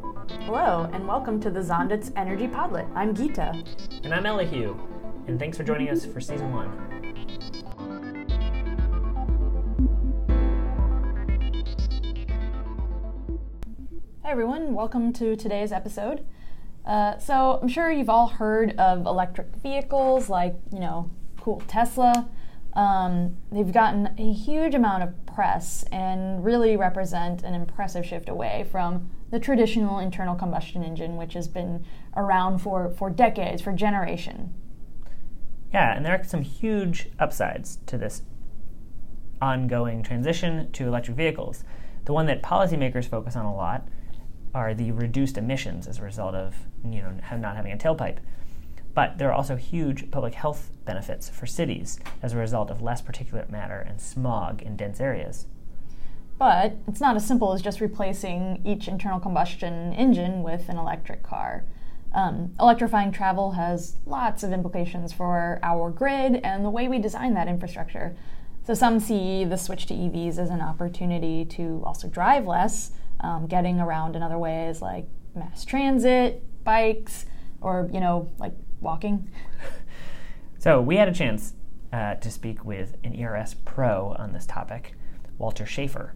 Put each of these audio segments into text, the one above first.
Hello, and welcome to the Zondits Energy Podlet. I'm Gita. And I'm Elihu, and thanks for joining us for season one. Hey everyone, welcome to today's episode. Uh, so, I'm sure you've all heard of electric vehicles like, you know, cool Tesla. Um, they've gotten a huge amount of press and really represent an impressive shift away from the traditional internal combustion engine, which has been around for, for decades, for generation. Yeah, and there are some huge upsides to this ongoing transition to electric vehicles. The one that policymakers focus on a lot are the reduced emissions as a result of you know not having a tailpipe. But there are also huge public health benefits for cities as a result of less particulate matter and smog in dense areas. But it's not as simple as just replacing each internal combustion engine with an electric car. Um, electrifying travel has lots of implications for our grid and the way we design that infrastructure. So, some see the switch to EVs as an opportunity to also drive less, um, getting around in other ways like mass transit, bikes, or, you know, like walking. So, we had a chance uh, to speak with an ERS pro on this topic, Walter Schaefer,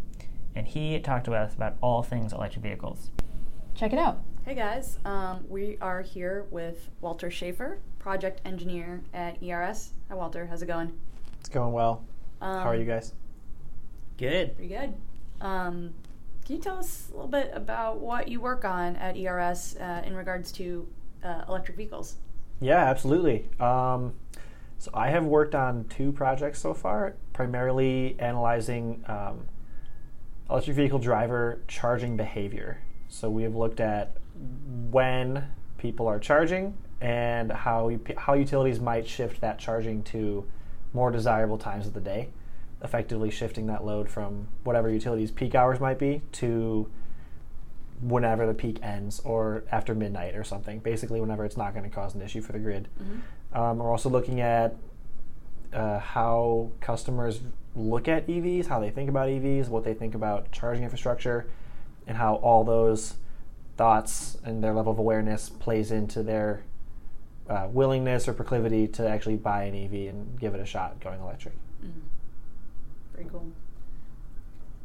and he talked to us about all things electric vehicles. Check it out. Hey guys, um, we are here with Walter Schaefer, project engineer at ERS. Hi Walter, how's it going? It's going well. Um, How are you guys? Good. Pretty good. Um, can you tell us a little bit about what you work on at ERS uh, in regards to uh, electric vehicles? Yeah, absolutely. Um, so I have worked on two projects so far, primarily analyzing um, electric vehicle driver charging behavior. So we have looked at when people are charging and how how utilities might shift that charging to more desirable times of the day, effectively shifting that load from whatever utilities peak hours might be to whenever the peak ends or after midnight or something. Basically, whenever it's not going to cause an issue for the grid. Mm-hmm. Um, we're also looking at uh, how customers look at EVs, how they think about EVs, what they think about charging infrastructure, and how all those thoughts and their level of awareness plays into their uh, willingness or proclivity to actually buy an EV and give it a shot going electric. Mm-hmm. Very cool.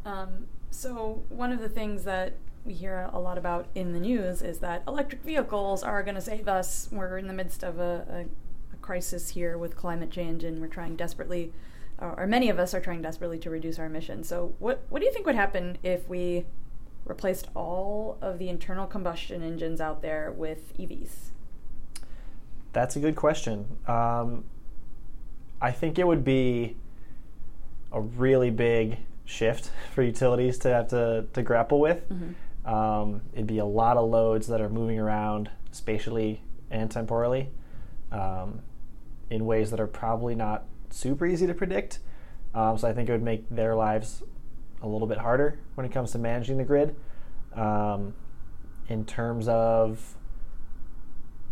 Um, so one of the things that we hear a lot about in the news is that electric vehicles are going to save us. We're in the midst of a, a, a, crisis here with climate change, and we're trying desperately, or many of us are trying desperately to reduce our emissions. So, what what do you think would happen if we replaced all of the internal combustion engines out there with EVs? That's a good question. Um, I think it would be a really big shift for utilities to have to, to grapple with. Mm-hmm. Um, it'd be a lot of loads that are moving around spatially and temporally um, in ways that are probably not super easy to predict. Um, so I think it would make their lives a little bit harder when it comes to managing the grid. Um, in terms of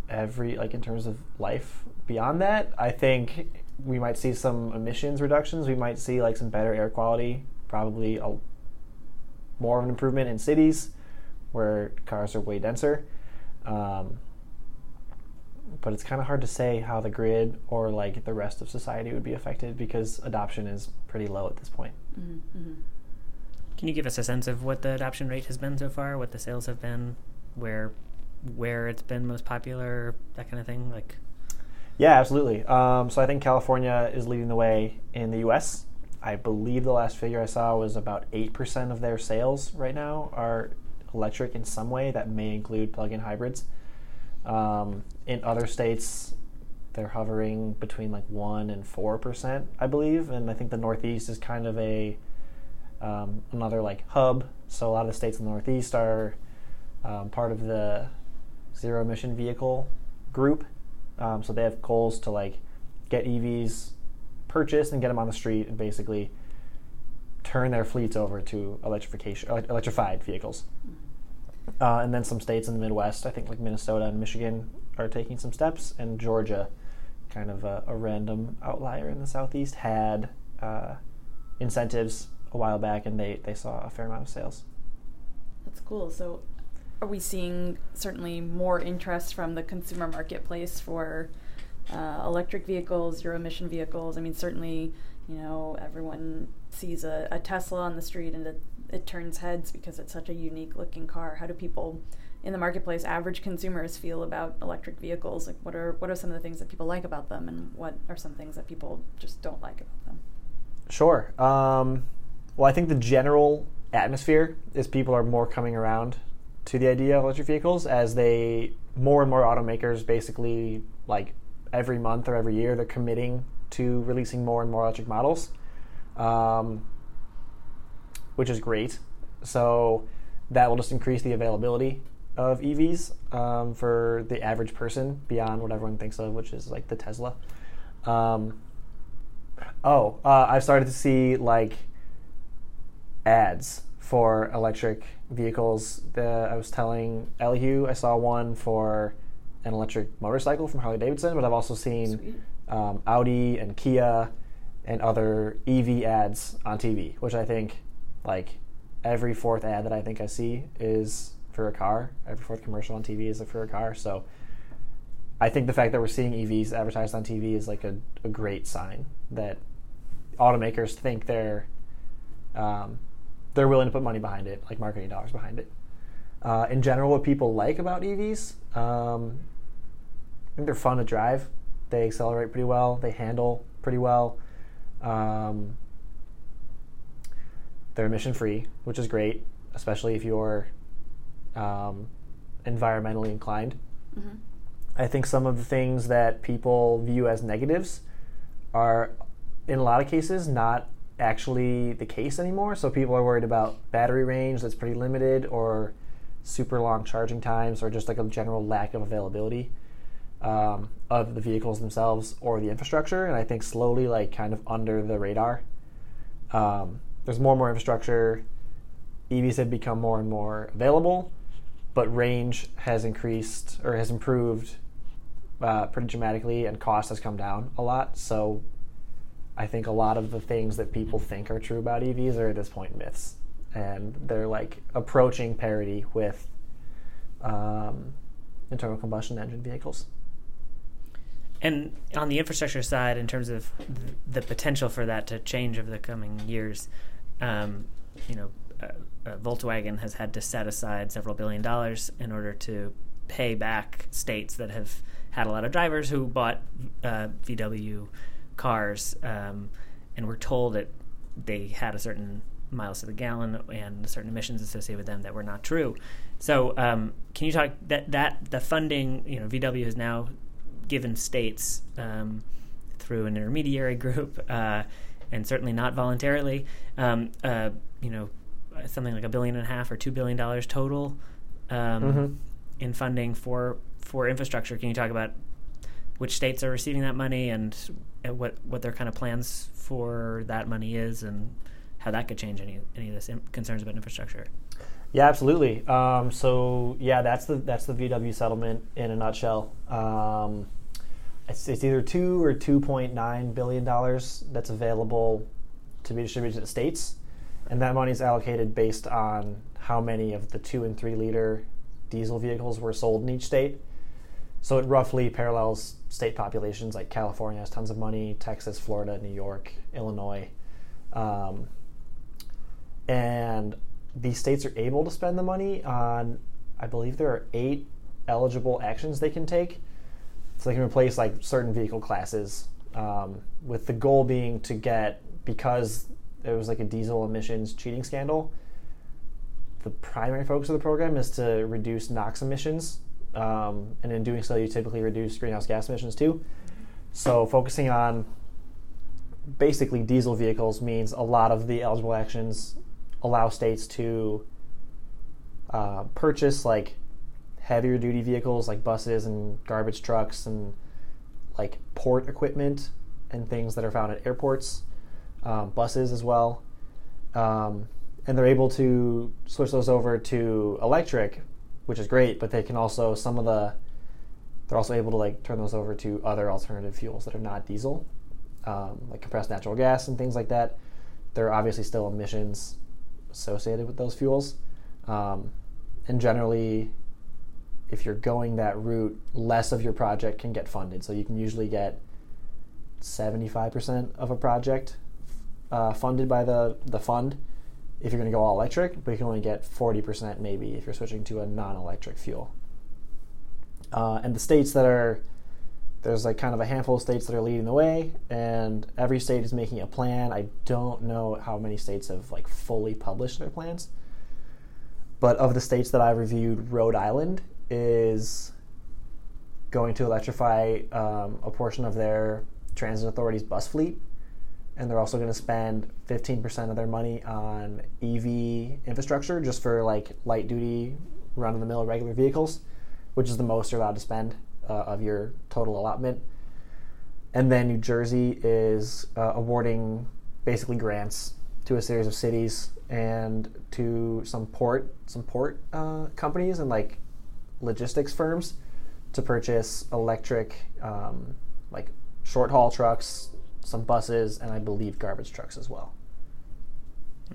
every, like in terms of life beyond that, I think we might see some emissions reductions. We might see like some better air quality, probably a, more of an improvement in cities where cars are way denser. Um, but it's kind of hard to say how the grid or like the rest of society would be affected because adoption is pretty low at this point. Mm-hmm. Can you give us a sense of what the adoption rate has been so far? What the sales have been? Where where it's been most popular? That kind of thing. Like. Yeah, absolutely. Um, so I think California is leading the way in the U.S. I believe the last figure I saw was about eight percent of their sales right now are electric in some way. That may include plug-in hybrids. Um, in other states, they're hovering between like one and four percent, I believe, and I think the Northeast is kind of a um, another like hub. So a lot of the states in the Northeast are um, part of the zero emission vehicle group. Um, so they have goals to like get EVs purchased and get them on the street and basically turn their fleets over to electrification, electrified vehicles. Uh, and then some states in the Midwest, I think like Minnesota and Michigan, are taking some steps, and Georgia, kind of a, a random outlier in the Southeast, had uh, incentives a while back, and they, they saw a fair amount of sales. That's cool. So are we seeing certainly more interest from the consumer marketplace for uh, electric vehicles, zero emission vehicles? I mean, certainly, you know, everyone sees a, a Tesla on the street and it, it turns heads because it's such a unique looking car. How do people in the marketplace, average consumers feel about electric vehicles? Like, what are what are some of the things that people like about them, and what are some things that people just don't like about them? Sure. Um, well, I think the general atmosphere is people are more coming around to the idea of electric vehicles as they more and more automakers basically like every month or every year they're committing to releasing more and more electric models, um, which is great. So that will just increase the availability of EVs um, for the average person beyond what everyone thinks of, which is like the Tesla. Um, oh, uh, I've started to see like ads for electric vehicles. The, I was telling Elihu I saw one for an electric motorcycle from Harley Davidson, but I've also seen um, Audi and Kia and other EV ads on TV, which I think like every fourth ad that I think I see is for a car. Every fourth commercial on TV is for a car. So I think the fact that we're seeing EVs advertised on TV is like a, a great sign that automakers think they're um, they're willing to put money behind it, like marketing dollars behind it. Uh, in general, what people like about EVs, um, I think they're fun to drive. They accelerate pretty well. They handle pretty well. Um, they're emission free, which is great, especially if you're um, environmentally inclined. Mm-hmm. I think some of the things that people view as negatives are, in a lot of cases, not actually the case anymore. So people are worried about battery range that's pretty limited, or super long charging times, or just like a general lack of availability um, of the vehicles themselves or the infrastructure. And I think slowly, like kind of under the radar, um, there's more and more infrastructure. EVs have become more and more available but range has increased or has improved uh, pretty dramatically, and cost has come down a lot. So I think a lot of the things that people think are true about EVs are at this point myths, and they're like approaching parity with um, internal combustion engine vehicles. And on the infrastructure side, in terms of the potential for that to change over the coming years, um, you know, uh, uh, Volkswagen has had to set aside several billion dollars in order to pay back states that have had a lot of drivers who bought uh, VW cars um, and were told that they had a certain miles to the gallon and certain emissions associated with them that were not true. So, um, can you talk that that the funding? You know, VW has now given states um, through an intermediary group, uh, and certainly not voluntarily. Um, uh, you know, something like a billion and a half or two billion dollars total um, mm-hmm. in funding for for infrastructure. Can you talk about which states are receiving that money and what what their kind of plans for that money is, and how that could change any any of this concerns about infrastructure? Yeah, absolutely. Um, so yeah, that's the that's the VW settlement in a nutshell. Um, it's, it's either two or two point nine billion dollars that's available to be distributed to the states and that money is allocated based on how many of the two and three liter diesel vehicles were sold in each state. So it roughly parallels state populations like California has tons of money, Texas, Florida, New York, Illinois. Um, and these states are able to spend the money on, I believe there are eight eligible actions they can take. So they can replace like certain vehicle classes, um, with the goal being to get, because there was like a diesel emissions cheating scandal. The primary focus of the program is to reduce NOx emissions, um, and in doing so, you typically reduce greenhouse gas emissions too. So, focusing on basically diesel vehicles means a lot of the eligible actions allow states to uh, purchase like heavier duty vehicles like buses and garbage trucks and like port equipment and things that are found at airports um, buses as well. Um, and they're able to switch those over to electric, which is great. But they can also some of the they're also able to like turn those over to other alternative fuels that are not diesel, um, like compressed natural gas and things like that. There are obviously still emissions associated with those fuels, um, and generally, if you're going that route, less of your project can get funded. So you can usually get 75% of a project uh, funded by the, the fund if you're going to go all electric, but you can only get 40% maybe if you're switching to a non electric fuel. Uh, and the states that are, there's like kind of a handful of states that are leading the way, and every state is making a plan. I don't know how many states have like fully published their plans. But of the states that I've reviewed, Rhode Island is going to electrify um, a portion of their transit authority's bus fleet and they're also going to spend 15% of their money on EV infrastructure just for like light duty run of the mill regular vehicles, which is the most you're allowed to spend uh, of your total allotment. And then New Jersey is uh, awarding basically grants to a series of cities and to some port some port uh, companies and like logistics firms to purchase electric um, like short haul trucks some buses, and I believe garbage trucks as well.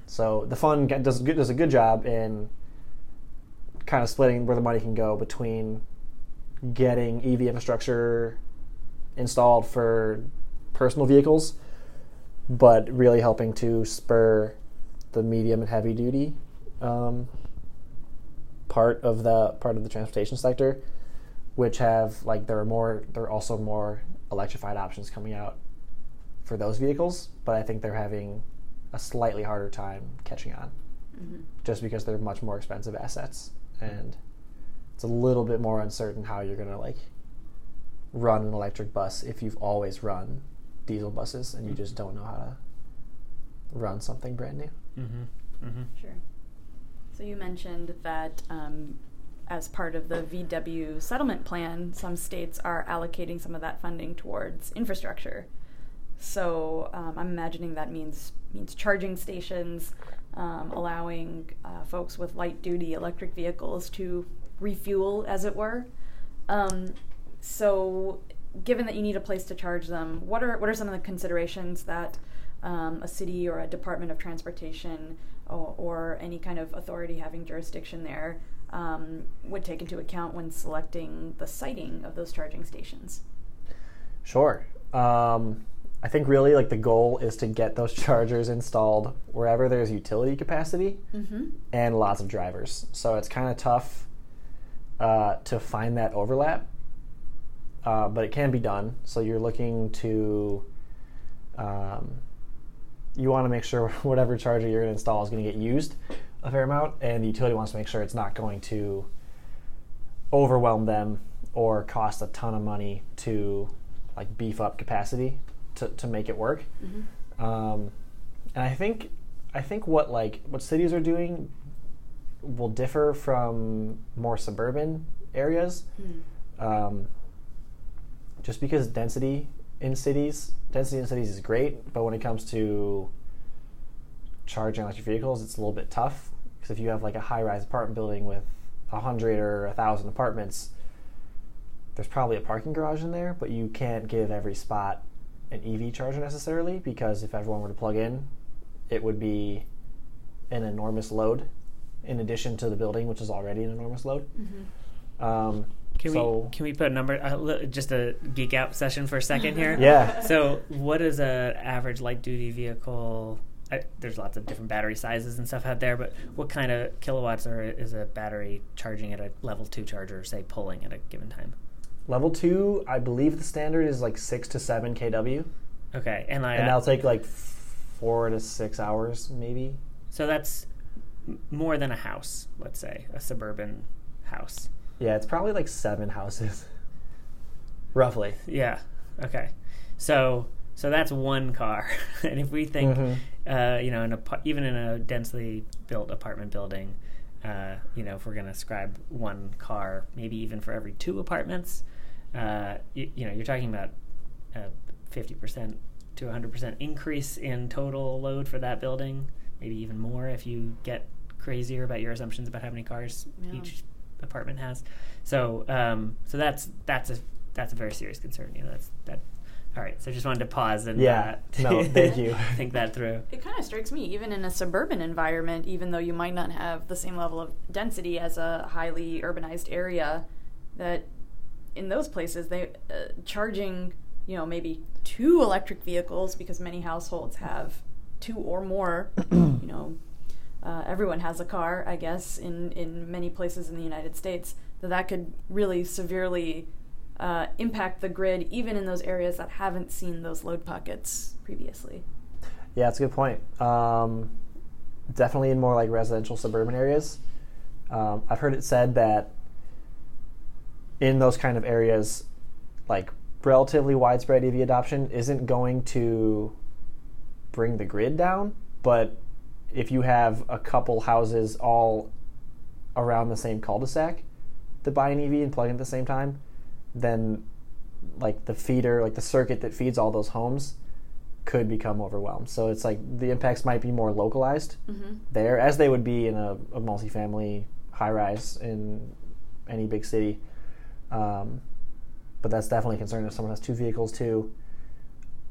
So the fund does does a good job in kind of splitting where the money can go between getting EV infrastructure installed for personal vehicles, but really helping to spur the medium and heavy duty um, part of the part of the transportation sector, which have like there are more there are also more electrified options coming out for those vehicles, but I think they're having a slightly harder time catching on mm-hmm. just because they're much more expensive assets and it's a little bit more uncertain how you're going to like run an electric bus if you've always run diesel buses and you just don't know how to run something brand new. Mm-hmm. Mm-hmm. Sure. So you mentioned that um, as part of the VW settlement plan, some states are allocating some of that funding towards infrastructure. So um, I'm imagining that means means charging stations, um, allowing uh, folks with light duty electric vehicles to refuel, as it were. Um, so, given that you need a place to charge them, what are what are some of the considerations that um, a city or a department of transportation or, or, any kind of authority having jurisdiction there um, would take into account when selecting the siting of those charging stations? Sure. Um, I think really like the goal is to get those chargers installed wherever there's utility capacity mm-hmm. and lots of drivers. So it's kind of tough uh, to find that overlap, uh, but it can be done. So you're looking to, um, you want to make sure whatever charger you're going to install is going to get used a fair amount, and the utility wants to make sure it's not going to overwhelm them or cost a ton of money to like beef up capacity to, to make it work. Mm-hmm. Um, and I think I think what like what cities are doing will differ from more suburban areas. Mm. Um, just because density in cities, density in cities is great, but when it comes to charging electric vehicles, it's a little bit tough because if you have like a high-rise apartment building with a hundred or a thousand apartments, there's probably a parking garage in there, but you can't give every spot an EV charger necessarily because if everyone were to plug in, it would be an enormous load in addition to the building, which is already an enormous load. Mm-hmm. Um, can so, we can we put a number? Uh, just a geek out session for a second here. yeah. So, what is a average light duty vehicle? I, there's lots of different battery sizes and stuff out there, but what kind of kilowatts are is a battery charging at a level two charger, say pulling at a given time? Level two, I believe the standard is like six to seven kW. Okay, and I and that'll take like four to six hours, maybe. So that's more than a house, let's say, a suburban house. Yeah, it's probably like seven houses, roughly. Yeah. Okay. So so that's one car, and if we think, mm-hmm. uh, you know, in a, even in a densely built apartment building, uh, you know, if we're going to ascribe one car, maybe even for every two apartments, uh, you, you, know, you're talking about a 50% to 100% increase in total load for that building, maybe even more if you get crazier about your assumptions about how many cars yeah. each apartment has. So, um, so that's that's a that's a very serious concern. You know, that's that All right, so I just wanted to pause and Yeah, uh, no, thank you. think that through. It kind of strikes me, even in a suburban environment, even though you might not have the same level of density as a highly urbanized area, that in those places they uh, charging you know maybe two electric vehicles because many households have two or more. you know, uh, everyone has a car, I guess, in in many places in the United States. That that could really severely uh, impact the grid, even in those areas that haven't seen those load pockets previously. Yeah, that's a good point. Um, definitely in more like residential suburban areas. Um, I've heard it said that in those kind of areas, like relatively widespread EV adoption isn't going to bring the grid down, but if you have a couple houses all around the same cul-de-sac that buy an EV and plug in at the same time, then like the feeder, like the circuit that feeds all those homes could become overwhelmed. So it's like the impacts might be more localized Mm-hmm. there, as they would be in a, a multifamily high rise in any big city. Um, but that's definitely a concern if someone has two vehicles too.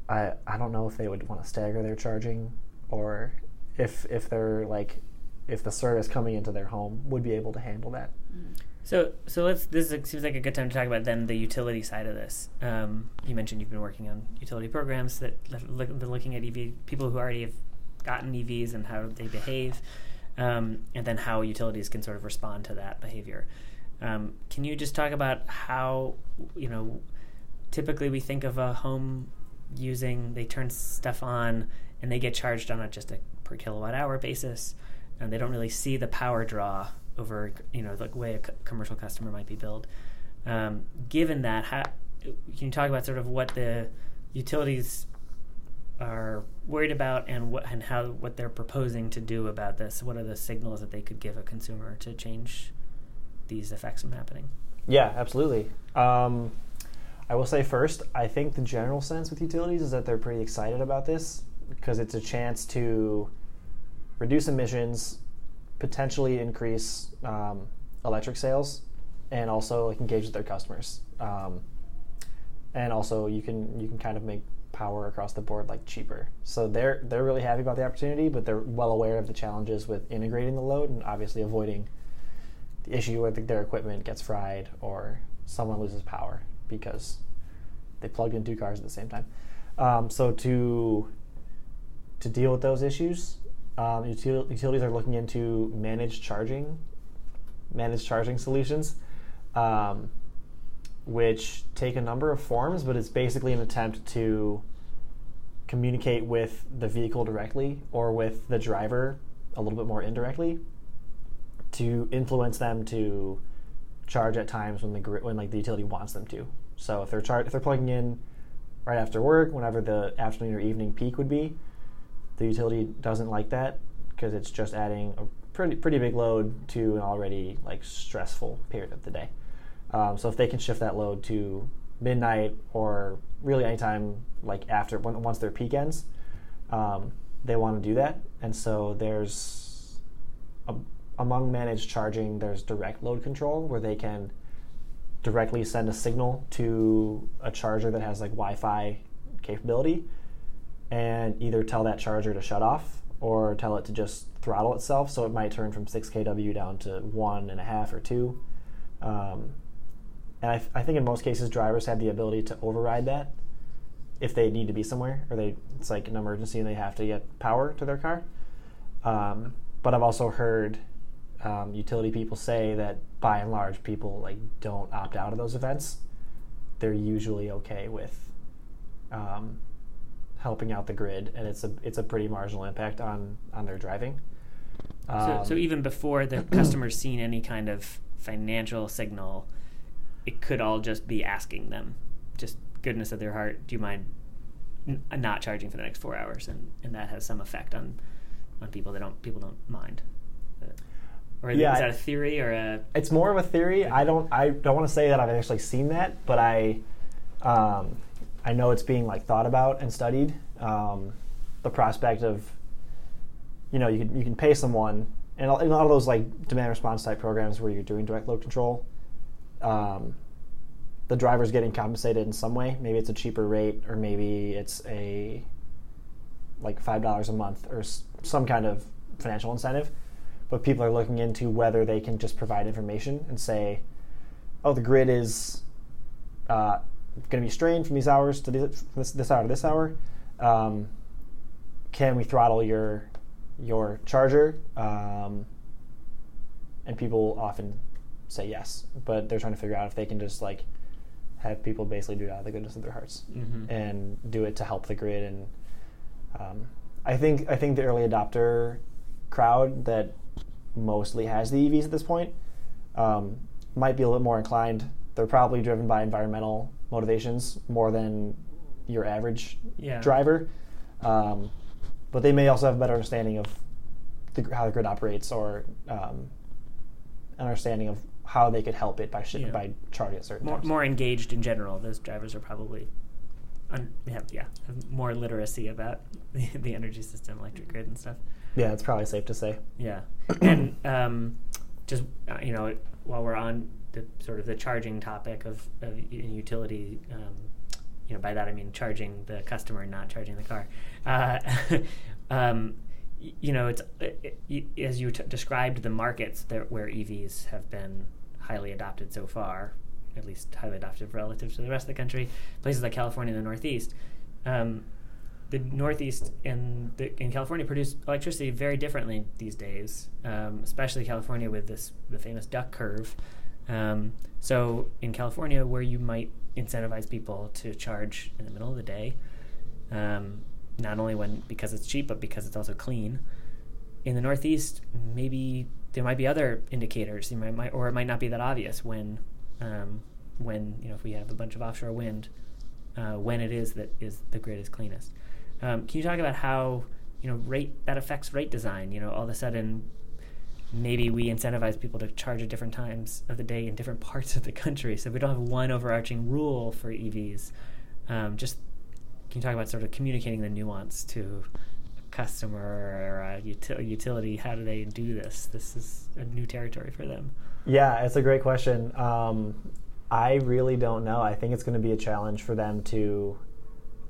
I I don't know if they would want to stagger their charging or if if they're like if the service coming into their home would be able to handle that. So, so let's. This is, seems like a good time to talk about then the utility side of this. Um, you mentioned you've been working on utility programs that that look, been looking at EV people who already have gotten EVs and how they behave, um, and then how utilities can sort of respond to that behavior. Um, can you just talk about how you know? Typically, we think of a home using they turn stuff on and they get charged on a just a per kilowatt hour basis, and they don't really see the power draw over you know the way a c- commercial customer might be billed. Um, given that, how, can you talk about sort of what the utilities are worried about and what and how what they're proposing to do about this? What are the signals that they could give a consumer to change these effects from happening? Yeah, absolutely. Um, I will say first, I think the general sense with utilities is that they're pretty excited about this because it's a chance to reduce emissions, potentially increase um, electric sales, and also like engage with their customers. Um, and also, you can you can kind of make power across the board like cheaper. So they're they're really happy about the opportunity, but they're well aware of the challenges with integrating the load and obviously avoiding the issue where their equipment gets fried or someone loses power because they plugged in two cars at the same time. Um, so to to deal with those issues, um, util- utilities are looking into managed charging, managed charging solutions, um, which take a number of forms, but it's basically an attempt to communicate with the vehicle directly or with the driver a little bit more indirectly to influence them to charge at times when the when like the utility wants them to. So if they're char- if they're plugging in right after work, whenever the afternoon or evening peak would be, the utility doesn't like that because it's just adding a pretty pretty big load to an already like stressful period of the day. Um, so if they can shift that load to midnight or really anytime like after when, once their peak ends, um, they want to do that. And so there's a, among managed charging, there's direct load control where they can directly send a signal to a charger that has like Wi-Fi capability, and either tell that charger to shut off or tell it to just throttle itself. So it might turn from six kW down to one and a half or two. Um, and I, I think in most cases, drivers have the ability to override that if they need to be somewhere or they it's like an emergency and they have to get power to their car. Um, but I've also heard um, utility people say that by and large, people like don't opt out of those events. They're usually okay with um, helping out the grid, and it's a it's a pretty marginal impact on on their driving. So, so Um, even before the customer's seen any kind of financial signal, it could all just be asking them, just goodness of their heart, do you mind n- not charging for the next four hours? And, and that has some effect on, on people. They don't people don't mind. Or Yeah, is that a theory or a? it's more of a theory. I don't I don't want to say that I've actually seen that, but I um, I know it's being like thought about and studied. Um, the prospect of you know you can you can pay someone and a in a lot of those like demand response type programs where you're doing direct load control. Um, the driver's getting compensated in some way. Maybe it's a cheaper rate, or maybe it's a like five dollars a month, or some kind of financial incentive. But people are looking into whether they can just provide information and say, "Oh, the grid is uh, going to be strained from these hours to this, this, this hour to this hour. Um, can we throttle your your charger?" Um, and people often say yes, but they're trying to figure out if they can just like have people basically do it out of the goodness of their hearts Mhm. and do it to help the grid. And um, I think I think the early adopter crowd that mostly has the EVs at this point um, might be a little more inclined. They're probably driven by environmental motivations more than your average Yeah. driver, um, but they may also have a better understanding of the, how the grid operates or um, understanding of how they could help it by sh- Yeah. by charging at certain more, times. more engaged in general. Those drivers are probably un, have, yeah have more literacy about the, the energy system, electric grid, and stuff. Yeah, it's probably safe to say. Yeah, and um, just uh, you know, while we're on the sort of the charging topic of, of utility, um, you know, by that I mean charging the customer, not charging the car. Uh, um, you know, it's it, it, as you t- described the markets that where EVs have been highly adopted so far, at least highly adopted relative to the rest of the country. Places like California and the Northeast. Um, the Northeast and the, in California produce electricity very differently these days, um, especially California with this the famous duck curve. Um, so in California, where you might incentivize people to charge in the middle of the day, um, not only when because it's cheap, but because it's also clean. In the Northeast, maybe there might be other indicators. You might, might or it might not be that obvious when um, when you know if we have a bunch of offshore wind, uh, when it is that is the grid is cleanest. Um, can you talk about how you know rate that affects rate design? You know, all of a sudden, maybe we incentivize people to charge at different times of the day in different parts of the country, so we don't have one overarching rule for EVs. Um, just can you talk about sort of communicating the nuance to a customer or a util- utility? How do they do this? This is a new territory for them. Yeah, it's a great question. Um, I really don't know. I think it's going to be a challenge for them to,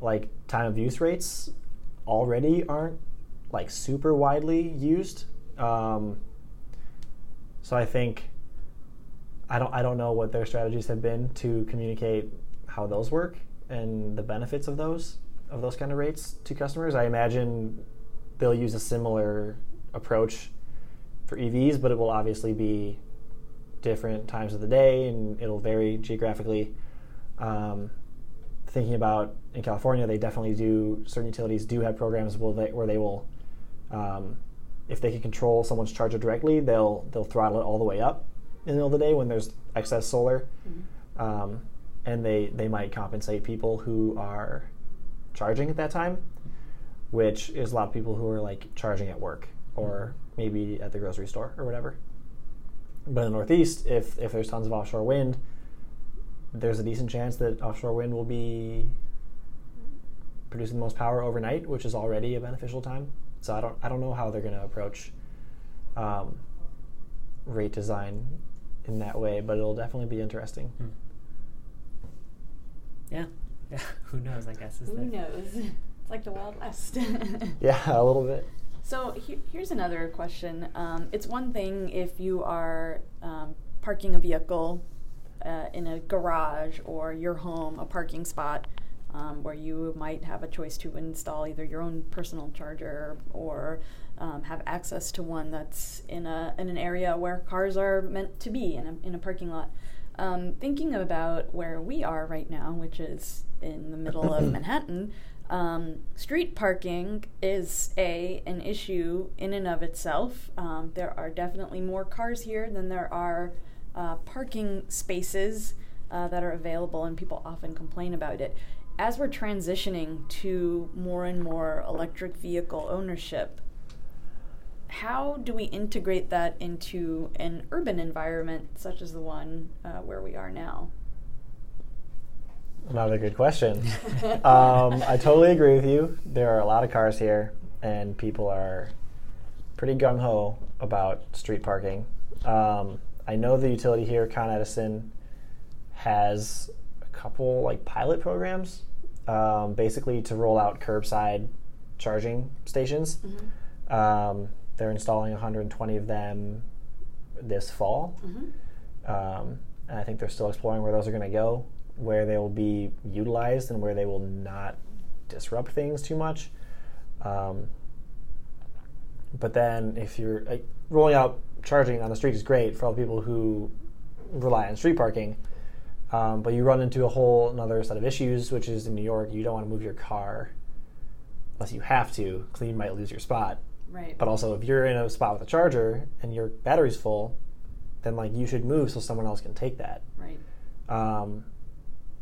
like, time of use rates already aren't like super widely used. Um, so I think I don't I don't know what their strategies have been to communicate how those work and the benefits of those of those kind of rates to customers. I imagine they'll use a similar approach for EVs, but it will obviously be different times of the day and it'll vary geographically. Um, thinking about in California, they definitely do, certain utilities do have programs where they, where they will, um, if they can control someone's charger directly, they'll, they'll throttle it all the way up in the middle of the day when there's excess solar. Um, and they, they might compensate people who are charging at that time, which is a lot of people who are like charging at work or maybe at the grocery store or whatever. But in the Northeast, if if there's tons of offshore wind, there's a decent chance that offshore wind will be producing the most power overnight, which is already a beneficial time. So I don't I don't know how they're going to approach um, rate design in that way, but it'll definitely be interesting. Hmm. Yeah, yeah. Who knows? I guess is Who the knows? It's like the Wild West. Yeah, a little bit. So he- here's another question. Um, it's one thing if you are um, parking a vehicle uh, in a garage or your home, a parking spot, um, where you might have a choice to install either your own personal charger or um, have access to one that's in a in an area where cars are meant to be in a, in a parking lot. Um, thinking about where we are right now, which is in the middle of Manhattan, um, street parking is a an issue in and of itself. Um, there are definitely more cars here than there are uh, parking spaces uh, that are available, and people often complain about it. As we're transitioning to more and more electric vehicle ownership, how do we integrate that into an urban environment such as the one uh, where we are now? Another good question. um, I totally agree with you. There are a lot of cars here, and people are pretty gung ho about street parking. Um, I know the utility here, Con Edison, has couple like pilot programs, um, basically to roll out curbside charging stations. Mm-hmm. Um, they're installing 120 of them this fall. Mm-hmm. Um, and I think they're still exploring where those are going to go, where they will be utilized, and where they will not disrupt things too much. Um, but then, if you're like, rolling out charging on the street is great for all the people who rely on street parking. Um, but you run into a whole another set of issues, which is in New York, you don't want to move your car unless you have to, because you might lose your spot. Right. But also, if you're in a spot with a charger and your battery's full, then like you should move so someone else can take that. right. Um,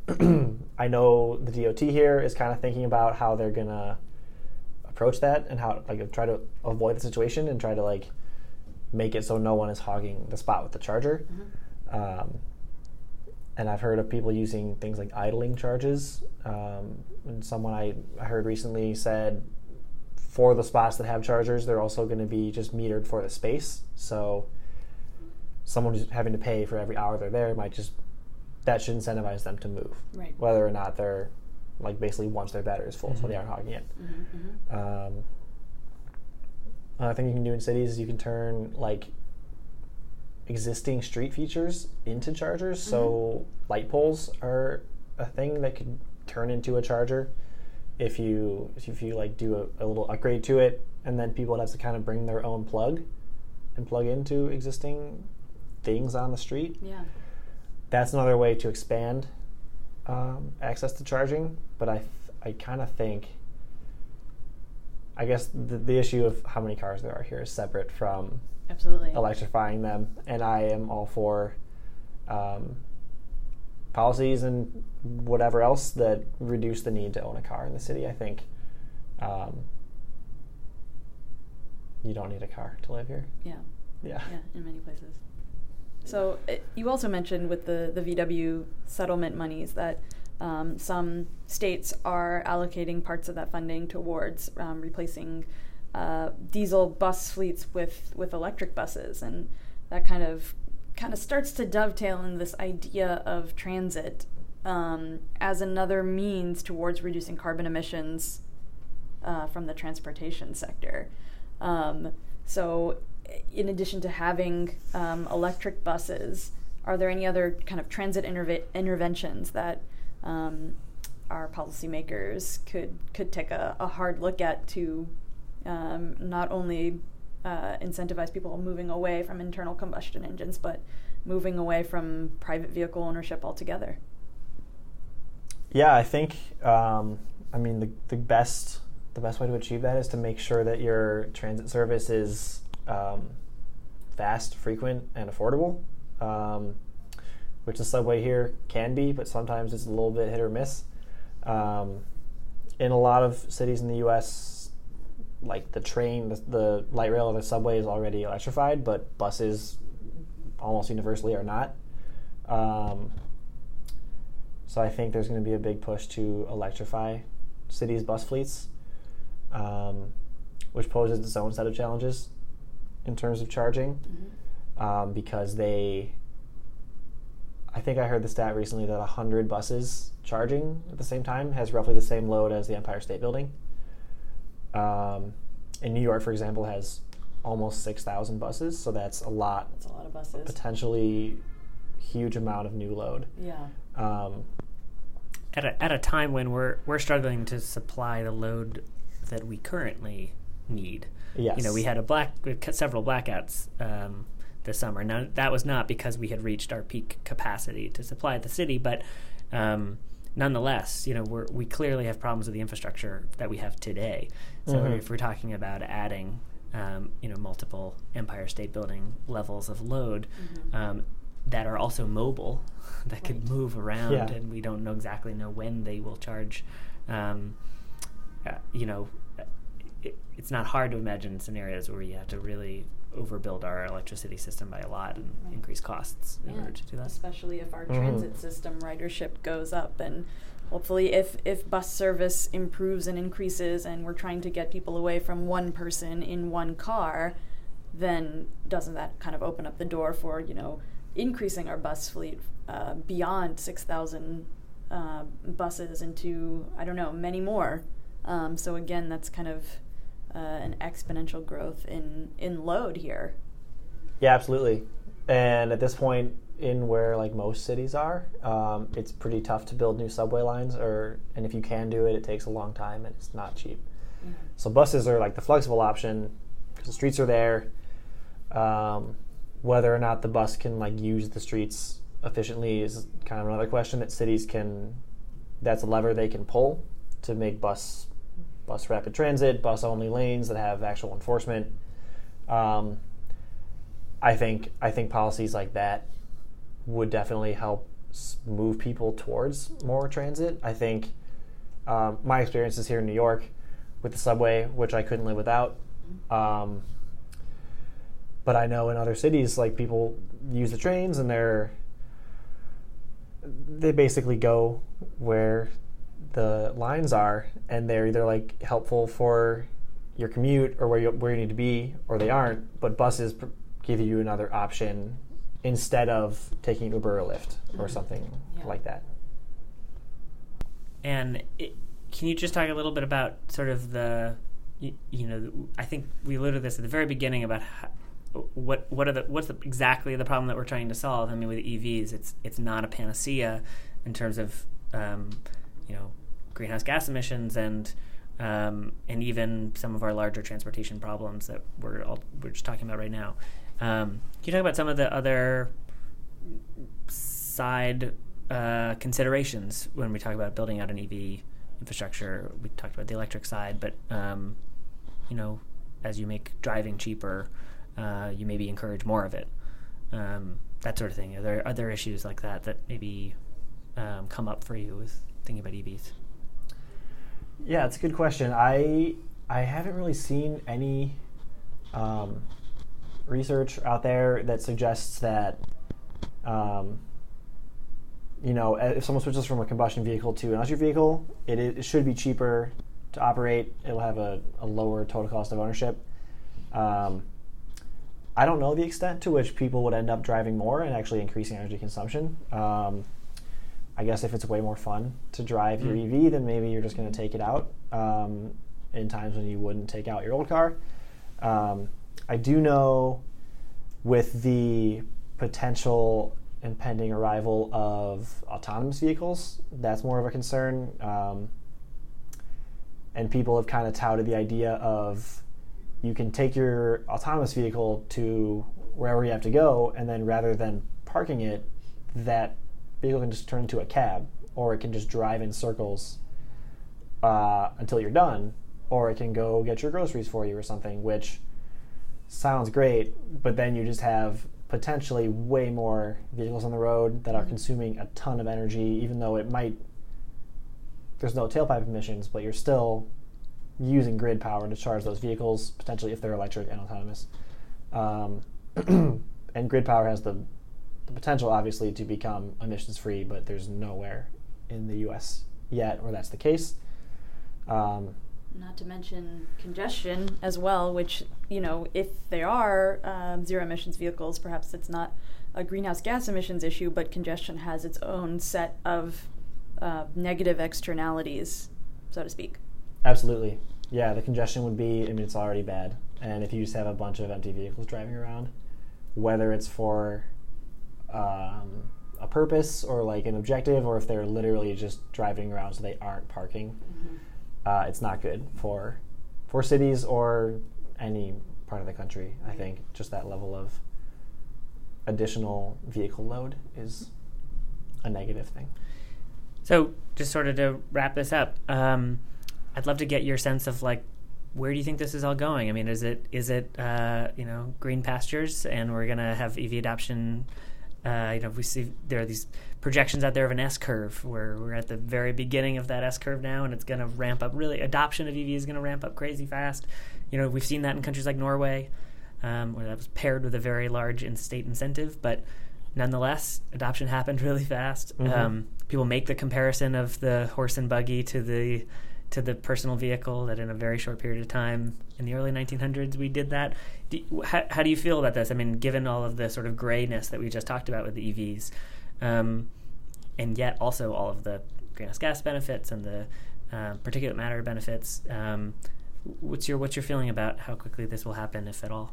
I know the DOT here is kind of thinking about how they're gonna approach that and how like try to avoid the situation and try to like make it so no one is hogging the spot with the charger. Um, and I've heard of people using things like idling charges. Um, and someone I, I heard recently said for the spots that have chargers, they're also going to be just metered for the space. So someone who's having to pay for every hour they're there might just that should incentivize them to move, Right. whether or not they're like basically once their battery is full, so they aren't hogging it. Mm-hmm. Um, another thing you can do in cities is you can turn like existing street features into chargers. So light poles are a thing that could turn into a charger if you if you like do a, a little upgrade to it, and then people would have to kind of bring their own plug and plug into existing things on the street. Yeah. That's another way to expand um, access to charging. But I th- I kind of think I guess the, the issue of how many cars there are here is separate from Absolutely. electrifying them, and I am all for um, policies and whatever else that reduce the need to own a car in the city. I think um, you don't need a car to live here. Yeah. Yeah. Yeah, in many places. So it, you also mentioned with the, the VW settlement monies that um, some states are allocating parts of that funding towards um, replacing uh, diesel bus fleets with, with electric buses, and that kind of kind of starts to dovetail in this idea of transit um, as another means towards reducing carbon emissions uh, from the transportation sector. Um, so, in addition to having um, electric buses, are there any other kind of transit interve- interventions that um, our policymakers could could take a, a hard look at to um, not only uh, incentivize people moving away from internal combustion engines, but moving away from private vehicle ownership altogether? Yeah, I think. Um, I mean, the, the best the best way to achieve that is to make sure that your transit service is um, fast, frequent, and affordable. Um, which the subway here can be, but sometimes it's a little bit hit or miss. Um, in a lot of cities in the U.S., like the train, the, the light rail, or the subway is already electrified, but buses almost universally are not. Um, so I think there's going to be a big push to electrify cities' bus fleets, um, which poses its own set of challenges in terms of charging, um, because they. I think I heard the stat recently that 100 buses charging at the same time has roughly the same load as the Empire State Building. Um, in New York, for example, has almost 6,000 buses, so that's a lot, That's a lot of buses. potentially huge amount of new load. Yeah. Um, at a, at a time when we're we're struggling to supply the load that we currently need. yes. You know, we had a black several blackouts um, this summer. Now that was not because we had reached our peak capacity to supply the city, but um, nonetheless, you know, we're, we clearly have problems with the infrastructure that we have today. So Mhm. if we're talking about adding, um, you know, multiple Empire State Building levels of load. Um, that are also mobile, that could move around, Yeah. and we don't know exactly know when they will charge. Um, uh, you know, uh, it, it's not hard to imagine scenarios where you have to really overbuild our electricity system by a lot and Right. increase costs in Yeah, order to do that. especially if our Mhm. transit system ridership goes up and hopefully if, if bus service improves and increases and we're trying to get people away from one person in one car then doesn't that kind of open up the door for you know increasing our bus fleet uh, beyond 6000 uh, buses into I don't know many more. Um, so again, that's kind of uh, an exponential growth in in load here. Yeah, absolutely. And at this point, in where like most cities are, um, it's pretty tough to build new subway lines. Or and if you can do it, it takes a long time and it's not cheap. Mm-hmm. So buses are like the flexible option because the streets are there. Um, whether or not the bus can like use the streets efficiently is kind of another question that cities can. That's a lever they can pull to make bus bus rapid transit, bus only lanes that have actual enforcement. Um, I think I think policies like that would definitely help move people towards more transit. I think um, my experiences here in New York with the subway, which I couldn't live without. Um, but I know in other cities, like people use the trains and they're they basically go where the lines are, and they're either like helpful for your commute or where you where you need to be, or they aren't. But buses pr- give you another option instead of taking Uber or Lyft or mm-hmm. something yeah. like that. And it, can you just talk a little bit about sort of the, you, you know, I think we alluded to this at the very beginning about how, what what are the what's the, exactly the problem that we're trying to solve? I mean, with EVs, it's it's not a panacea in terms of um, you know greenhouse gas emissions and um, and even some of our larger transportation problems that we're all, we're just talking about right now. Um, can you talk about some of the other side uh, considerations when we talk about building out an EV infrastructure? We talked about the electric side, but um, you know, as you make driving cheaper, uh, you maybe encourage more of it. Um, that sort of thing. Are there other issues like that that maybe um, come up for you with thinking about EVs? Yeah, it's a good question. I I haven't really seen any um, research out there that suggests that um, you know if someone switches from a combustion vehicle to an electric vehicle, it, it should be cheaper to operate. It'll have a, a lower total cost of ownership. Um, I don't know the extent to which people would end up driving more and actually increasing energy consumption. Um, I guess if it's way more fun to drive your mm. EV, then maybe you're just going to take it out um, in times when you wouldn't take out your old car. Um, I do know with the potential impending arrival of autonomous vehicles, that's more of a concern. Um, and people have kind of touted the idea of you can take your autonomous vehicle to wherever you have to go, and then rather than parking it, that vehicle can just turn into a cab, or it can just drive in circles uh, until you're done, or it can go get your groceries for you or something, which sounds great, but then you just have potentially way more vehicles on the road that are mm-hmm. consuming a ton of energy, even though it might, there's no tailpipe emissions, but you're still using grid power to charge those vehicles, potentially if they're electric and autonomous. Um, and grid power has the, the potential, obviously, to become emissions free, but there's nowhere in the US yet where that's the case. Um, Not to mention congestion as well, which, you know, if there are um, zero emissions vehicles, perhaps it's not a greenhouse gas emissions issue, but congestion has its own set of uh, negative externalities, so to speak. Absolutely. Yeah, the congestion would be, I mean, it's already bad. And if you just have a bunch of empty vehicles driving around, whether it's for um, a purpose or like an objective, or if they're literally just driving around so they aren't parking, mm-hmm. uh, it's not good for for cities or any part of the country. I think just that level of additional vehicle load is a negative thing. So, just sort of to wrap this up, um, I'd love to get your sense of like where do you think this is all going? I mean, is it is it uh, you know green pastures, and we're gonna have EV adoption? Uh, you know, we see there are these projections out there of an S curve where we're at the very beginning of that S curve now, and it's going to ramp up. Really, adoption of EV is going to ramp up crazy fast. You know, we've seen that in countries like Norway, um, where that was paired with a very large in-state incentive, but nonetheless, adoption happened really fast. Mm-hmm. Um, people make the comparison of the horse and buggy to the to the personal vehicle that in a very short period of time in the early 1900s we did that. Do, how, how, do you feel about this? I mean, given all of the sort of grayness that we just talked about with the EVs, um, and yet also all of the greenhouse gas benefits and the uh, particulate matter benefits. Um, what's your what's your feeling about how quickly this will happen, if at all?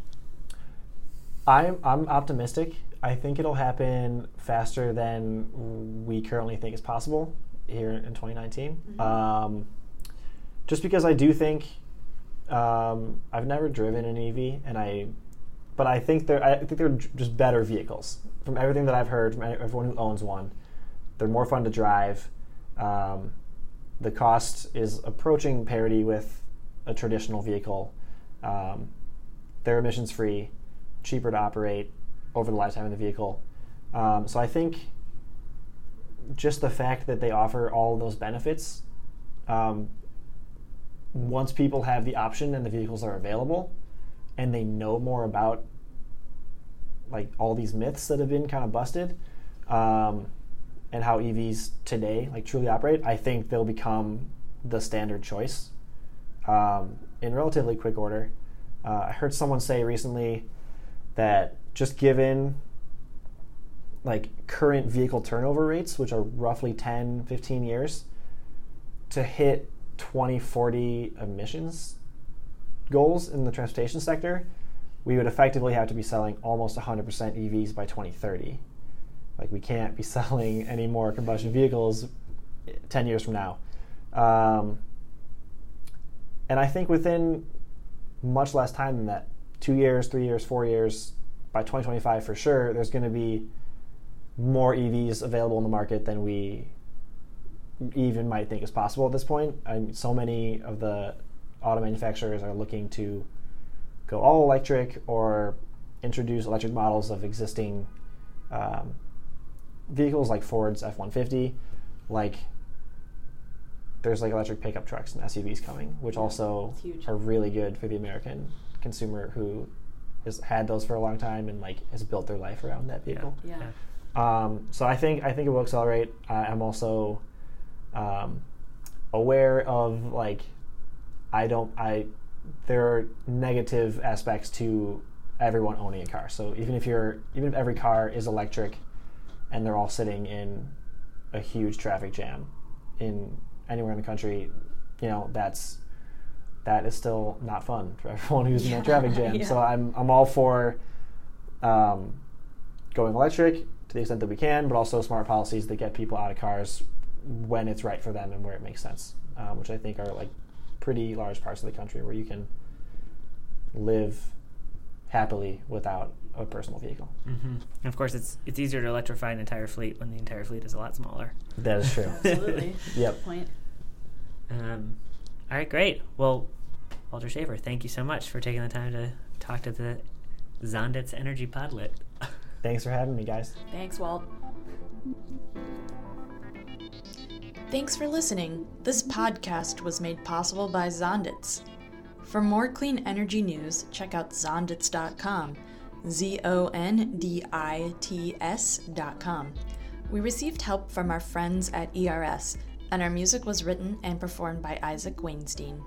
I'm I'm optimistic. I think it'll happen faster than we currently think is possible here in 2019. Mm-hmm. Um, just because I do think um, I've never driven an EV, and I, but I think they're I think they're just better vehicles from everything that I've heard from everyone who owns one. They're more fun to drive. Um, the cost is approaching parity with a traditional vehicle. Um, they're emissions free, cheaper to operate over the lifetime of the vehicle. Um, so I think just the fact that they offer all those benefits, um, once people have the option and the vehicles are available, and they know more about like all these myths that have been kind of busted, um, and how EVs today like truly operate, I think they'll become the standard choice um, in relatively quick order. Uh, I heard someone say recently that just given like current vehicle turnover rates, which are roughly 10, 15 years, to hit 2040 emissions goals in the transportation sector, we would effectively have to be selling almost 100% EVs by 2030. Like we can't be selling any more combustion vehicles 10 years from now. Um, and I think within much less time than that, two years, three years, four years, by 2025 for sure, there's going to be more EVs available in the market than we even might think is possible at this point. I mean, so many of the auto manufacturers are looking to go all electric or introduce electric models of existing um, vehicles like Ford's F 150. Like, there's like electric pickup trucks and SUVs coming, which also are really good for the American consumer who has had those for a long time and like has built their life around that vehicle. Yeah. Um, so I think I think it will accelerate. Uh, I'm also um, aware of like I don't I there are negative aspects to everyone owning a car. So even if you're even if every car is electric and they're all sitting in a huge traffic jam in anywhere in the country, you know that's that is still not fun for everyone who's in that traffic jam. Yeah. So I'm I'm all for um, going electric to the extent that we can, but also smart policies that get people out of cars when it's right for them and where it makes sense, um, which I think are like pretty large parts of the country where you can live happily without a personal vehicle. Mm-hmm. And of course, it's it's easier to electrify an entire fleet when the entire fleet is a lot smaller. That is true. Absolutely. Yep. Point. Um, all right, great. Well, Walter Schaefer, thank you so much for taking the time to talk to the Zondits Energy Podlet. Thanks for having me, guys. Thanks, Walt. Thanks for listening. This podcast was made possible by Zondits. For more clean energy news, check out zondits.com. Z O N D I T S.com. We received help from our friends at ERS, and our music was written and performed by Isaac Weinstein.